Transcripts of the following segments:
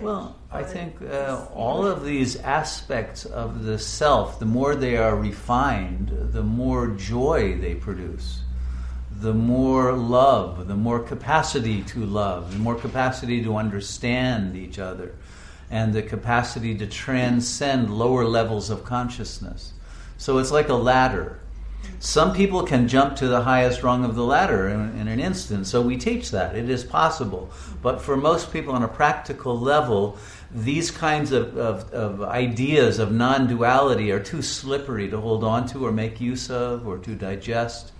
Well, I think uh, all of these aspects of the self, the more they are refined, the more joy they produce, the more love, the more capacity to love, the more capacity to understand each other, and the capacity to transcend lower levels of consciousness. So it's like a ladder. Some people can jump to the highest rung of the ladder in, in, an instant, so we teach that. It is possible. But for most people on a practical level, these kinds of, of, of ideas of non duality are too slippery to hold on to or make use of or to digest.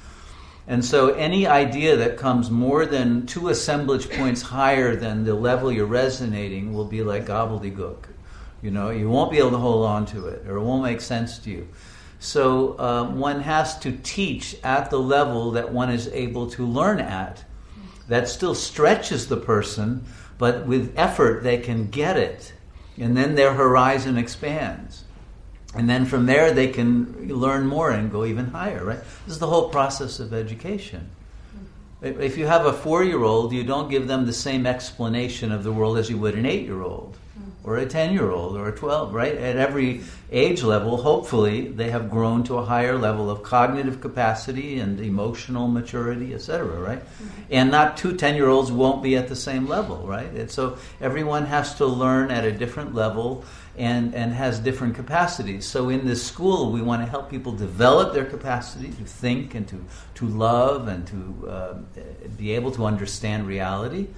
And so any idea that comes more than two assemblage points higher than the level you're resonating will be like gobbledygook. You know, you won't be able to hold on to it or it won't make sense to you. So um, one has to teach at the level that one is able to learn at. That still stretches the person, but with effort they can get it. And then their horizon expands. And then from there they can learn more and go even higher, right? This is the whole process of education. If you have a four year old, you don't give them the same explanation of the world as you would an eight year old or a 10 year old or a 12, right? At every age level, hopefully, they have grown to a higher level of cognitive capacity and emotional maturity, etc., right? Mm-hmm. And not two 10 year olds won't be at the same level, right? And so everyone has to learn at a different level and, and has different capacities. So in this school, we want to help people develop their capacity to think and to, to love and to uh, be able to understand reality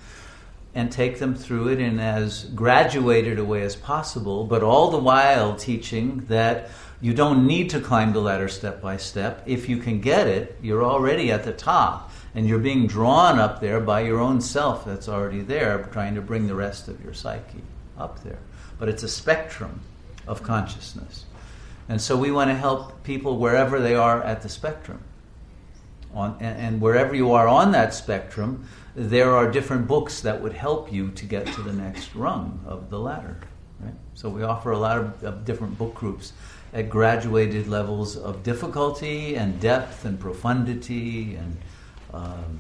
and take them through it in as graduated a way as possible, but all the while teaching that you don't need to climb the ladder step by step. If you can get it, you're already at the top, and you're being drawn up there by your own self that's already there, trying to bring the rest of your psyche up there. But it's a spectrum of consciousness. And so we want to help people wherever they are at the spectrum. On, and, and wherever you are on that spectrum, there are different books that would help you to get to the next rung of the ladder. Right? So we offer a lot of, of different book groups at graduated levels of difficulty and depth and profundity and um,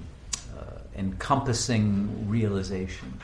uh, encompassing realization.